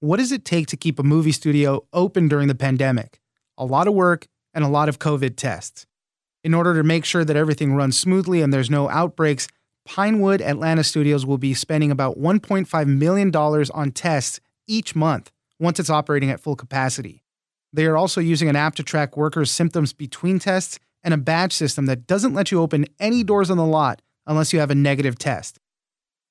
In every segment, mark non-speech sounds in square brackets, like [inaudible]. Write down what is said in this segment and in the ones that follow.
What does it take to keep a movie studio open during the pandemic? A lot of work and a lot of COVID tests. In order to make sure that everything runs smoothly and there's no outbreaks, Pinewood Atlanta Studios will be spending about $1.5 million on tests each month once it's operating at full capacity. They are also using an app to track workers' symptoms between tests and a badge system that doesn't let you open any doors on the lot unless you have a negative test.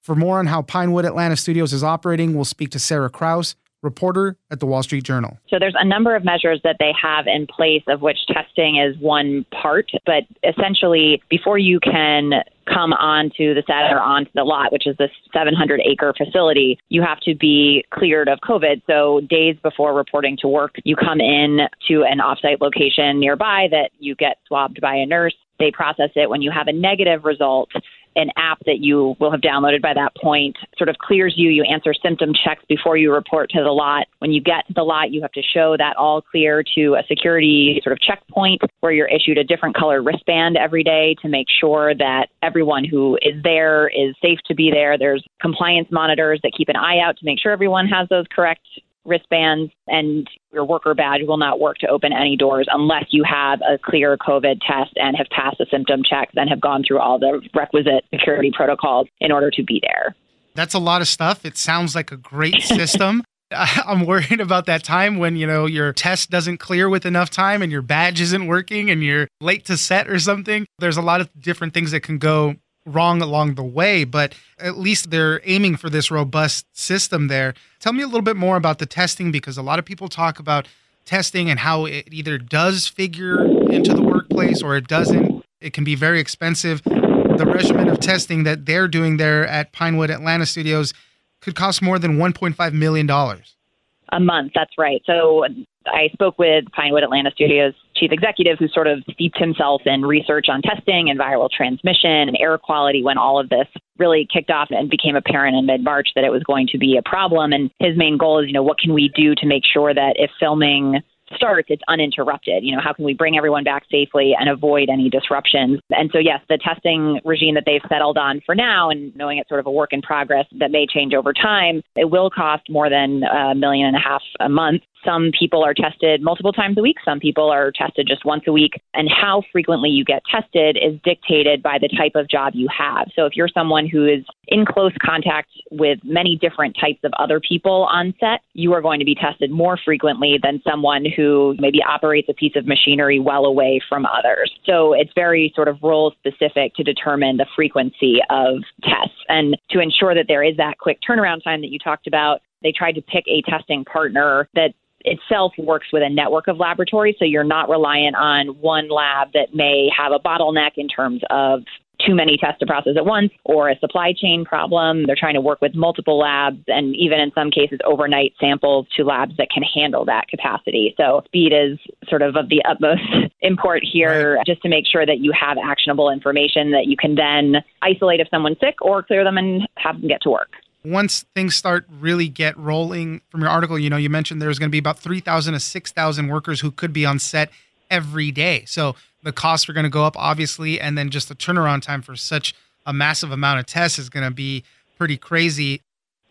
For more on how Pinewood Atlanta Studios is operating, we'll speak to Sarah Krouse, reporter at the Wall Street Journal. So there's a number of measures that they have in place of which testing is one part, but essentially before you can come onto the set or onto the lot, which is this 700 acre facility, you have to be cleared of COVID. So days before reporting to work, you come in to an offsite location nearby that you get swabbed by a nurse. They process it. When you have a negative result, an app that you will have downloaded by that point sort of clears you. You answer symptom checks before you report to the lot. When you get to the lot, you have to show that all clear to a security sort of checkpoint where you're issued a different color wristband every day to make sure that everyone who is there is safe to be there. There's compliance monitors that keep an eye out to make sure everyone has those correct wristbands and your worker badge will not work to open any doors unless you have a clear COVID test and have passed the symptom checks and have gone through all the requisite security protocols in order to be there. That's a lot of stuff. It sounds like a great system. [laughs] [laughs] I'm worried about that time when, you know, your test doesn't clear with enough time and your badge isn't working and you're late to set or something. There's a lot of different things that can go wrong along the way, but at least they're aiming for this robust system there. Tell me a little bit more about the testing because a lot of people talk about testing and how it either does figure into the workplace or it doesn't. It can be very expensive. The regimen of testing that they're doing there at Pinewood Atlanta Studios could cost more than $1.5 million. A month, that's right. So I spoke with Pinewood Atlanta Studios chief executive who sort of steeped himself in research on testing and viral transmission and air quality when all of this really kicked off and became apparent in mid March that it was going to be a problem. And his main goal is, you know, what can we do to make sure that if filming starts, it's uninterrupted. You know, how can we bring everyone back safely and avoid any disruptions? And so, yes, the testing regime that they've settled on for now, and knowing it's sort of a work in progress that may change over time, it will cost more than a million and a half a month. Some people are tested multiple times a week. Some people are tested just once a week. And how frequently you get tested is dictated by the type of job you have. So if you're someone who is in close contact with many different types of other people on set, you are going to be tested more frequently than someone who maybe operates a piece of machinery well away from others. So it's very sort of role specific to determine the frequency of tests. And to ensure that there is that quick turnaround time that you talked about, they tried to pick a testing partner that itself works with a network of laboratories. So you're not reliant on one lab that may have a bottleneck in terms of too many tests to process at once or a supply chain problem. They're trying to work with multiple labs and even in some cases overnight samples to labs that can handle that capacity. So speed is sort of of the utmost [laughs] import here right. just to make sure that you have actionable information that you can then isolate if someone's sick or clear them and have them get to work once things start really get rolling from your article, you know, you mentioned there's going to be about 3,000 to 6,000 workers who could be on set every day. So the costs are going to go up, obviously, and then just the turnaround time for such a massive amount of tests is going to be pretty crazy.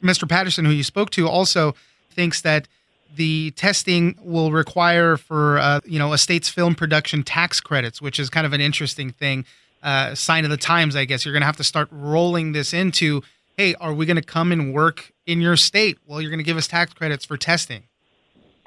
Mr. Patterson, who you spoke to, also thinks that the testing will require for uh, you know a state's film production tax credits, which is kind of an interesting thing. Uh, sign of the times, I guess. You're going to have to start rolling this into hey, are we going to come and work in your state? Well, you're going to give us tax credits for testing.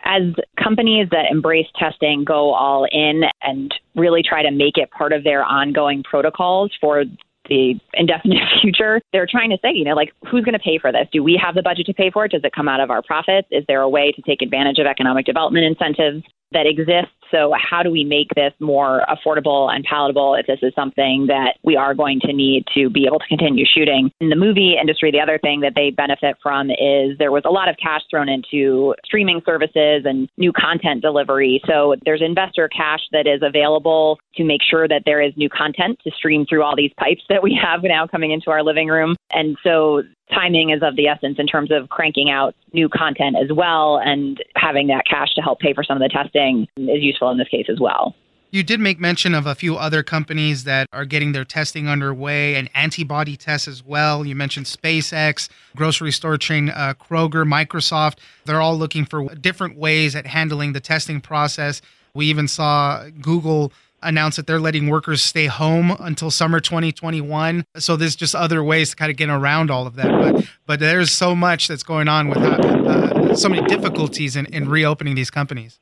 As companies that embrace testing go all in and really try to make it part of their ongoing protocols for the indefinite [laughs] future, they're trying to say, you know, like, who's going to pay for this? Do we have the budget to pay for it? Does it come out of our profits? Is there a way to take advantage of economic development incentives that exists. So, how do we make this more affordable and palatable if this is something that we are going to need to be able to continue shooting? In the movie industry, the other thing that they benefit from is there was a lot of cash thrown into streaming services and new content delivery. So, there's investor cash that is available to make sure that there is new content to stream through all these pipes that we have now coming into our living room. And so timing is of the essence in terms of cranking out new content as well and having that cash to help pay for some of the testing is useful in this case as well. You did make mention of a few other companies that are getting their testing underway and antibody tests as well. You mentioned SpaceX, grocery store chain uh, Kroger, Microsoft. They're all looking for different ways at handling the testing process. We even saw Google announced that they're letting workers stay home until summer 2021. So there's just other ways to kind of get around all of that. But but there's so much that's going on with uh, so many difficulties in, in reopening these companies.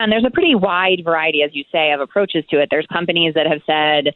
And there's a pretty wide variety, as you say, of approaches to it. There's companies that have said,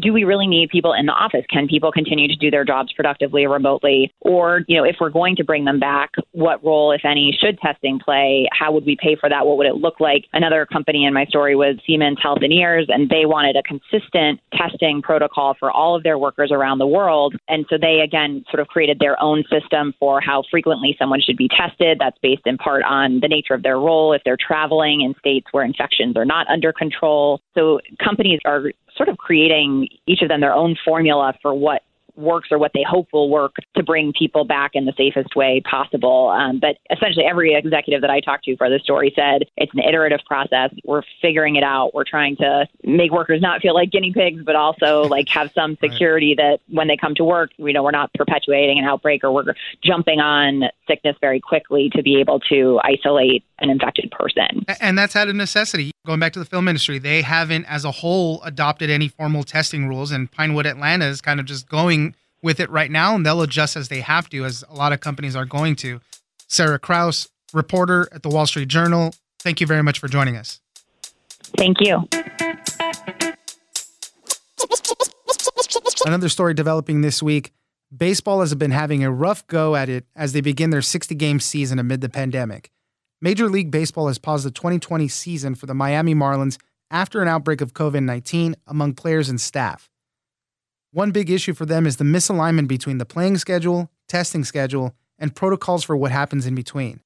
do we really need people in the office? Can people continue to do their jobs productively remotely? Or, you know, if we're going to bring them back, what role, if any, should testing play? How would we pay for that? What would it look like? Another company in my story was Siemens Healthineers, and they wanted a consistent testing protocol for all of their workers around the world. And so they, again, sort of created their own system for how frequently someone should be tested. That's based in part on the nature of their role, if they're traveling in states where infections are not under control. So companies are sort of creating each of them their own formula for what works or what they hope will work to bring people back in the safest way possible. Um, but essentially, every executive that I talked to for the story said it's an iterative process. We're figuring it out. We're trying to make workers not feel like guinea pigs, but also [laughs] like have some security right. that when they come to work, you know, we're not perpetuating an outbreak or we're jumping on sickness very quickly to be able to isolate an infected person. And that's out of necessity. Going back to the film industry, they haven't, as a whole, adopted any formal testing rules, and Pinewood Atlanta is kind of just going with it right now, and they'll adjust as they have to, as a lot of companies are going to. Sarah Krouse, reporter at the Wall Street Journal, thank you very much for joining us. Thank you. Another story developing this week. Baseball has been having a rough go at it as they begin their 60 game season amid the pandemic. Major League Baseball has paused the 2020 season for the Miami Marlins after an outbreak of COVID 19 among players and staff. One big issue for them is the misalignment between the playing schedule, testing schedule, and protocols for what happens in between.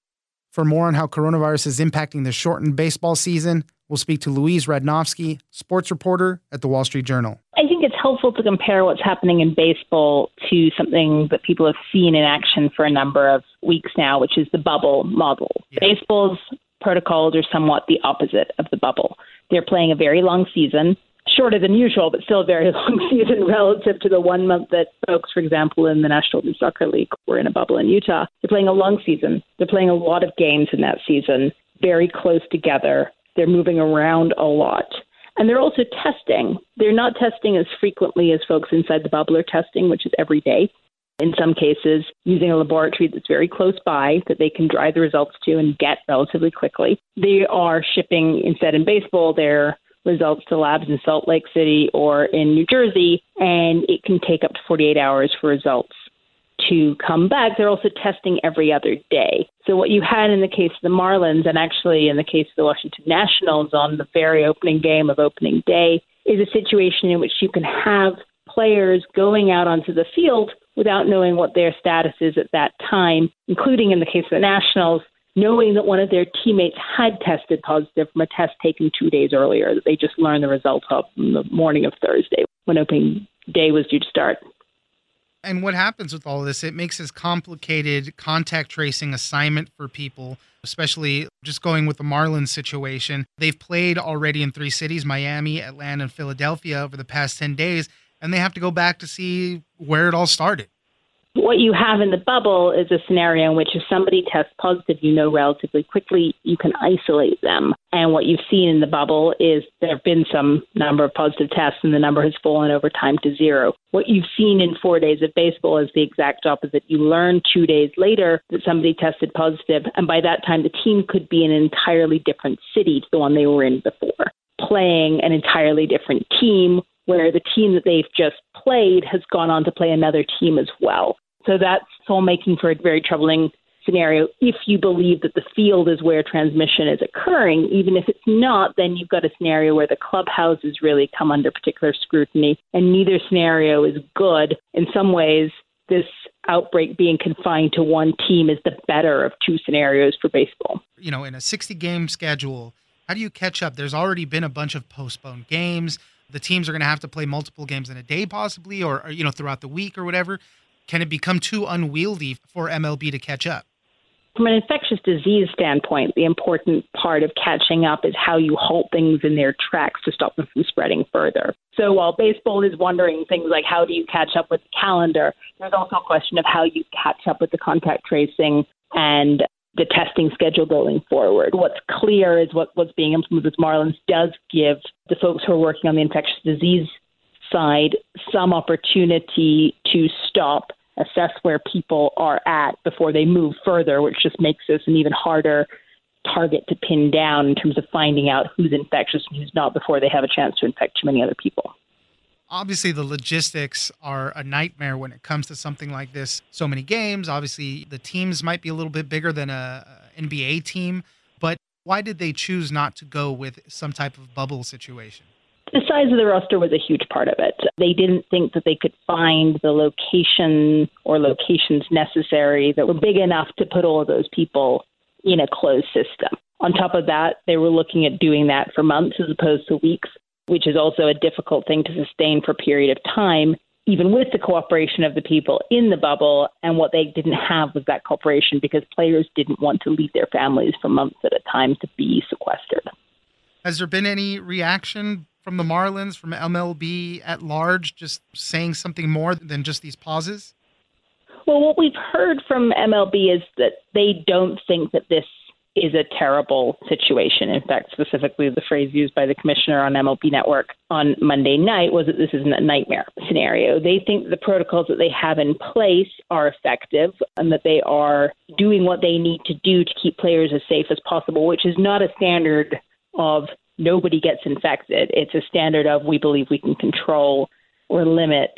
For more on how coronavirus is impacting the shortened baseball season, we'll speak to Louise Radnofsky, sports reporter at the Wall Street Journal. I think it's helpful to compare what's happening in baseball to something that people have seen in action for a number of weeks now, which is the bubble model. Yeah. Baseball's protocols are somewhat the opposite of the bubble. They're playing a very long season shorter than usual, but still a very [laughs] long season relative to the one month that folks, for example, in the National Soccer League were in a bubble in Utah. They're playing a long season. They're playing a lot of games in that season, very close together. They're moving around a lot. And they're also testing. They're not testing as frequently as folks inside the bubble are testing, which is every day. In some cases, using a laboratory that's very close by that they can drive the results to and get relatively quickly. They are shipping, instead in baseball, they're results to labs in Salt Lake City or in New Jersey, and it can take up to 48 hours for results to come back. They're also testing every other day. So, what you had in the case of the Marlins, and actually in the case of the Washington Nationals on the very opening game of opening day, is a situation in which you can have players going out onto the field without knowing what their status is at that time, including in the case of the Nationals, knowing that one of their teammates had tested positive from a test taken two days earlier that they just learned the results of the morning of Thursday when opening day was due to start. And what happens with all this? It makes this complicated contact tracing assignment for people, especially just going with the Marlins situation. They've played already in three cities Miami, Atlanta, and Philadelphia over the past 10 days, and they have to go back to see where it all started. What you have in the bubble is a scenario in which if somebody tests positive, you know relatively quickly you can isolate them. And what you've seen in the bubble is there have been some number of positive tests and the number has fallen over time to zero. What you've seen in four days of baseball is the exact opposite. You learn two days later that somebody tested positive, and by that time the team could be in an entirely different city to the one they were in before, playing an entirely different team where the team that they've just played has gone on to play another team as well. So that's all making for a very troubling scenario if you believe that the field is where transmission is occurring. Even if it's not, then you've got a scenario where the clubhouses really come under particular scrutiny, and neither scenario is good. In some ways, this outbreak being confined to one team is the better of two scenarios for baseball. You know, in a 60 game schedule, how do you catch up? There's already been a bunch of postponed games. The teams are going to have to play multiple games in a day, possibly, or, or, you know, throughout the week or whatever. Can it become too unwieldy for MLB to catch up? From an infectious disease standpoint, the important part of catching up is how you halt things in their tracks to stop them from spreading further. So while baseball is wondering things like how do you catch up with the calendar, there's also a question of how you catch up with the contact tracing and the testing schedule going forward. What's clear is what, what's being implemented with Marlins does give the folks who are working on the infectious disease side some opportunity to stop assess where people are at before they move further, which just makes this an even harder target to pin down in terms of finding out who's infectious and who's not before they have a chance to infect too many other people. Obviously, the logistics are a nightmare when it comes to something like this. So many games. Obviously, the teams might be a little bit bigger than a, NBA team, but why did they choose not to go with some type of bubble situation? the size of the roster was a huge part of it. They didn't think that they could find the location or locations necessary that were big enough to put all of those people in a closed system. On top of that, they were looking at doing that for months as opposed to weeks, which is also a difficult thing to sustain for a period of time, even with the cooperation of the people in the bubble. And what they didn't have was that cooperation because players didn't want to leave their families for months at a time to be sequestered. Has there been any reaction from the Marlins, from MLB at large, just saying something more than just these pauses? Well, what we've heard from MLB is that they don't think that this is a terrible situation. In fact, specifically the phrase used by the commissioner on MLB Network on Monday night was that this is a nightmare scenario. They think the protocols that they have in place are effective and that they are doing what they need to do to keep players as safe as possible, which is not a standard of nobody gets infected. It's a standard of we believe we can control or limit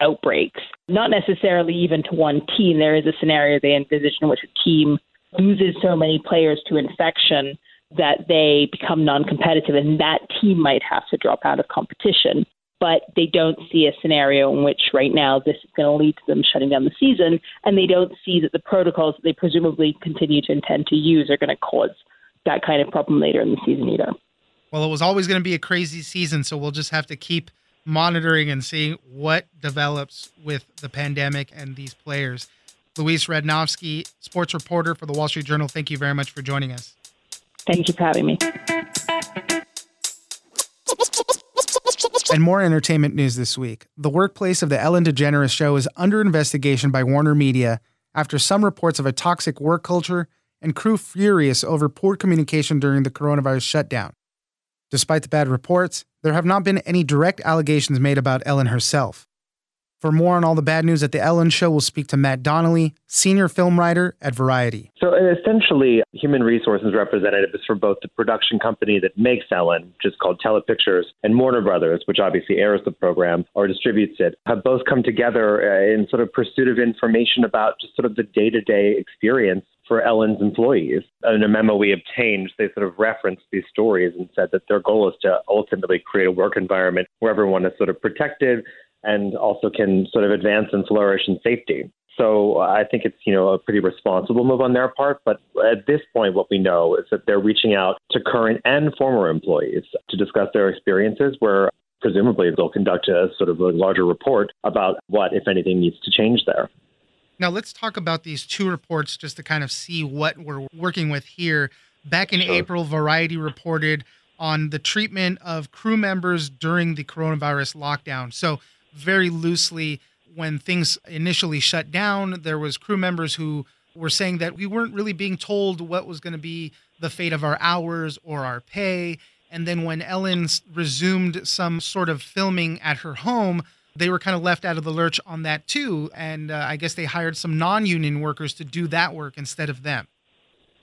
outbreaks, not necessarily even to one team. There is a scenario they envision in which a team loses so many players to infection that they become non competitive and that team might have to drop out of competition. But they don't see a scenario in which right now this is going to lead to them shutting down the season, and they don't see that the protocols that they presumably continue to intend to use are going to cause that kind of problem later in the season either. Well, it was always going to be a crazy season, so we'll just have to keep monitoring and seeing what develops with the pandemic and these players. Louise Radnofsky, sports reporter for the Wall Street Journal, thank you very much for joining us. Thank you for having me. And more entertainment news this week. The workplace of the Ellen DeGeneres show is under investigation by Warner Media after some reports of a toxic work culture and crew furious over poor communication during the coronavirus shutdown. Despite the bad reports, there have not been any direct allegations made about Ellen herself. For more on all the bad news at The Ellen Show, we'll speak to Matt Donnelly, senior film writer at Variety. So, essentially, human resources representatives for both the production company that makes Ellen, which is called Telepictures, and Warner Brothers, which obviously airs the program or distributes it, have both come together uh, in sort of pursuit of information about just sort of the day to day experience for Ellen's employees. In a memo we obtained, they sort of referenced these stories and said that their goal is to ultimately create a work environment where everyone is sort of protected and also can sort of advance and flourish in safety. So I think it's you know a pretty responsible move on their part. But at this point, what we know is that they're reaching out to current and former employees to discuss their experiences. Where presumably they'll conduct a sort of a larger report about what, if anything, needs to change there. Now, let's talk about these two reports just to kind of see what we're working with here. Back in sure. April, Variety reported on the treatment of crew members during the coronavirus lockdown. So, very loosely, when things initially shut down, there was crew members who were saying that we weren't really being told what was going to be the fate of our hours or our pay. And then when Ellen resumed some sort of filming at her home, they were kind of left out of the lurch on that too. And uh, I guess they hired some non union workers to do that work instead of them.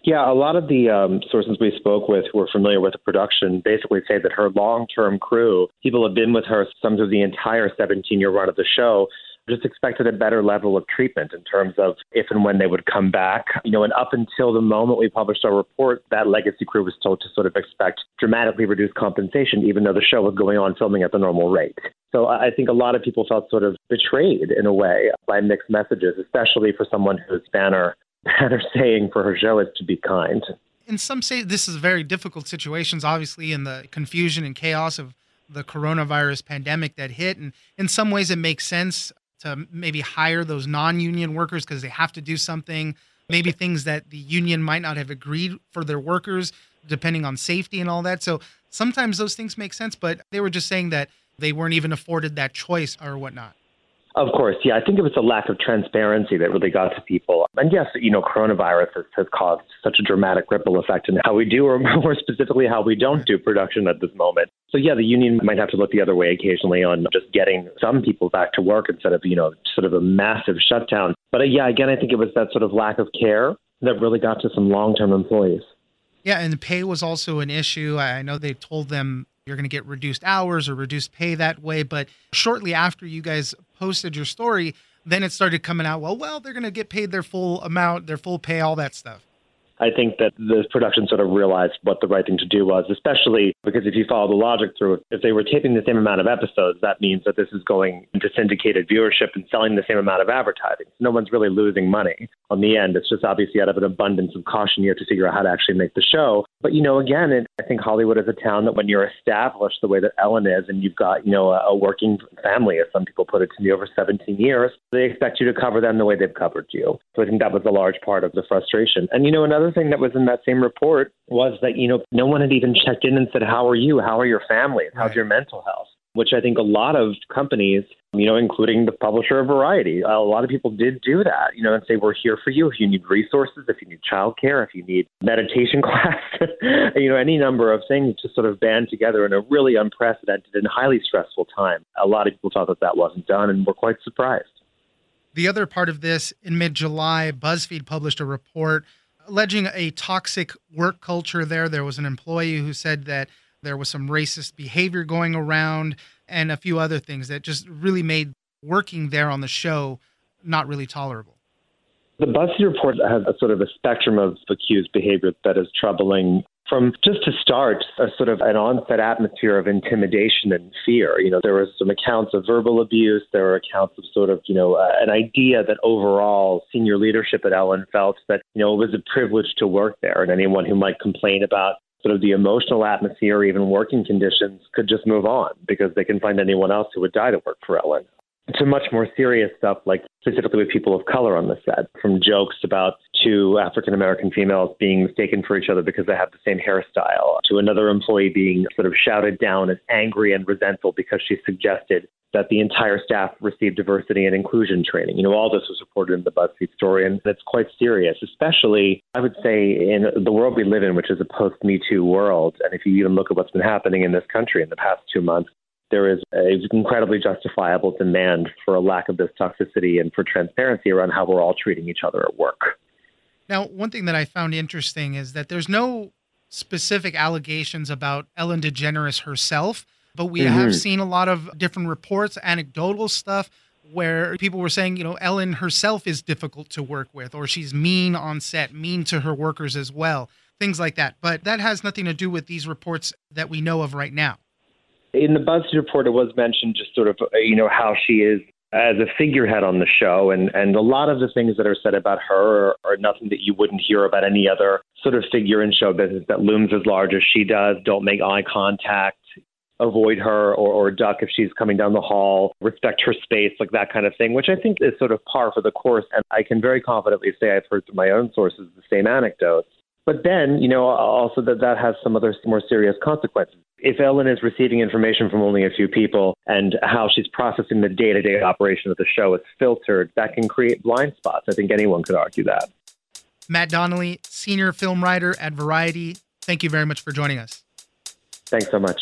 Yeah, a lot of the um, sources we spoke with who are familiar with the production basically say that her long term crew, people have been with her some through the entire 17 year run of the show, just expected a better level of treatment in terms of if and when they would come back. You know, and up until the moment we published our report, that legacy crew was told to sort of expect dramatically reduced compensation, even though the show was going on filming at the normal rate. So I think a lot of people felt sort of betrayed in a way by mixed messages, especially for someone whose banner banner saying for her show is to be kind. And some say this is very difficult situations, obviously, in the confusion and chaos of the coronavirus pandemic that hit. And in some ways, it makes sense to maybe hire those non union workers because they have to do something, maybe things that the union might not have agreed for their workers, depending on safety and all that. So sometimes those things make sense, but they were just saying that they weren't even afforded that choice or whatnot. Of course, yeah. I think it was a lack of transparency that really got to people. And yes, you know, coronavirus has, has caused such a dramatic ripple effect in how we do, or [laughs] more specifically, how we don't do production at this moment. So yeah, the union might have to look the other way occasionally on just getting some people back to work instead of, you know, sort of a massive shutdown. But uh, yeah, again, I think it was that sort of lack of care that really got to some long-term employees. Yeah, and the pay was also an issue. I know they told them you're going to get reduced hours or reduced pay that way. But shortly after you guys posted your story, then it started coming out, well, well, they're going to get paid their full amount, their full pay, all that stuff. I think that the production sort of realized what the right thing to do was, especially because if you follow the logic through, if they were taping the same amount of episodes, that means that this is going into syndicated viewership and selling the same amount of advertising. No one's really losing money on the end. It's just obviously out of an abundance of caution, you have to figure out how to actually make the show. But, you know, again, it, I think Hollywood is a town that when you're established the way that Ellen is and you've got, you know, a, a working family, as some people put it to me, over 17 years, they expect you to cover them the way they've covered you. So I think that was a large part of the frustration. And, you know, another thing that was in that same report was that, you know, no one had even checked in and said, How are you? How are your family? How's right. your mental health? Which I think a lot of companies, you know, including the publisher of Variety, a lot of people did do that, you know, and say, We're here for you if you need resources, if you need childcare, if you need meditation [laughs] class, you know, any number of things to sort of band together in a really unprecedented and highly stressful time. A lot of people thought that that wasn't done and were quite surprised. The other part of this, in mid July, BuzzFeed published a report alleging a toxic work culture there. There was an employee who said that there was some racist behavior going around and a few other things that just really made working there on the show not really tolerable. The BuzzFeed report has a sort of a spectrum of accused behavior that is troubling from just to start a sort of an onset atmosphere of intimidation and fear. You know, there were some accounts of verbal abuse. There were accounts of sort of, you know, uh, an idea that overall senior leadership at Ellen felt that, you know, it was a privilege to work there. And anyone who might complain about sort of the emotional atmosphere or even working conditions could just move on because they can find anyone else who would die to work for Ellen to much more serious stuff, like specifically with people of color on the set, from jokes about two African American females being mistaken for each other because they have the same hairstyle, to another employee being sort of shouted down as angry and resentful because she suggested that the entire staff receive diversity and inclusion training. You know, all this was reported in the BuzzFeed story, and it's quite serious, especially, I would say, in the world we live in, which is a post Me Too world. And if you even look at what's been happening in this country in the past two months, there is an incredibly justifiable demand for a lack of this toxicity and for transparency around how we're all treating each other at work. Now, one thing that I found interesting is that there's no specific allegations about Ellen DeGeneres herself, but we mm-hmm. have seen a lot of different reports, anecdotal stuff where people were saying, you know, Ellen herself is difficult to work with, or she's mean on set, mean to her workers as well, things like that. But that has nothing to do with these reports that we know of right now. In the BuzzFeed report, it was mentioned just sort of, uh, you know, how she is as a figurehead on the show. And, and a lot of the things that are said about her are, are nothing that you wouldn't hear about any other sort of figure in show business that looms as large as she does. Don't make eye contact. Avoid her or, or duck if she's coming down the hall, respect her space, like that kind of thing, which I think is sort of par for the course. And I can very confidently say I've heard from my own sources the same anecdotes. But then, you know, also that that has some other more serious consequences. If Ellen is receiving information from only a few people and how she's processing the day to day operation of the show is filtered, that can create blind spots. I think anyone could argue that. Matt Donnelly, senior film writer at Variety, thank you very much for joining us. Thanks so much.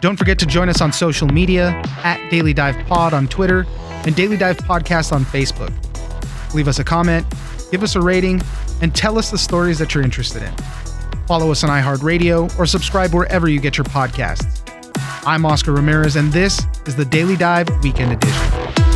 Don't forget to join us on social media at Daily Dive Pod on Twitter and Daily Dive Podcast on Facebook. Leave us a comment give us a rating, and tell us the stories that you're interested in. Follow us on iHeartRadio or subscribe wherever you get your podcasts. I'm Oscar Ramirez, and this is the Daily Dive Weekend Edition.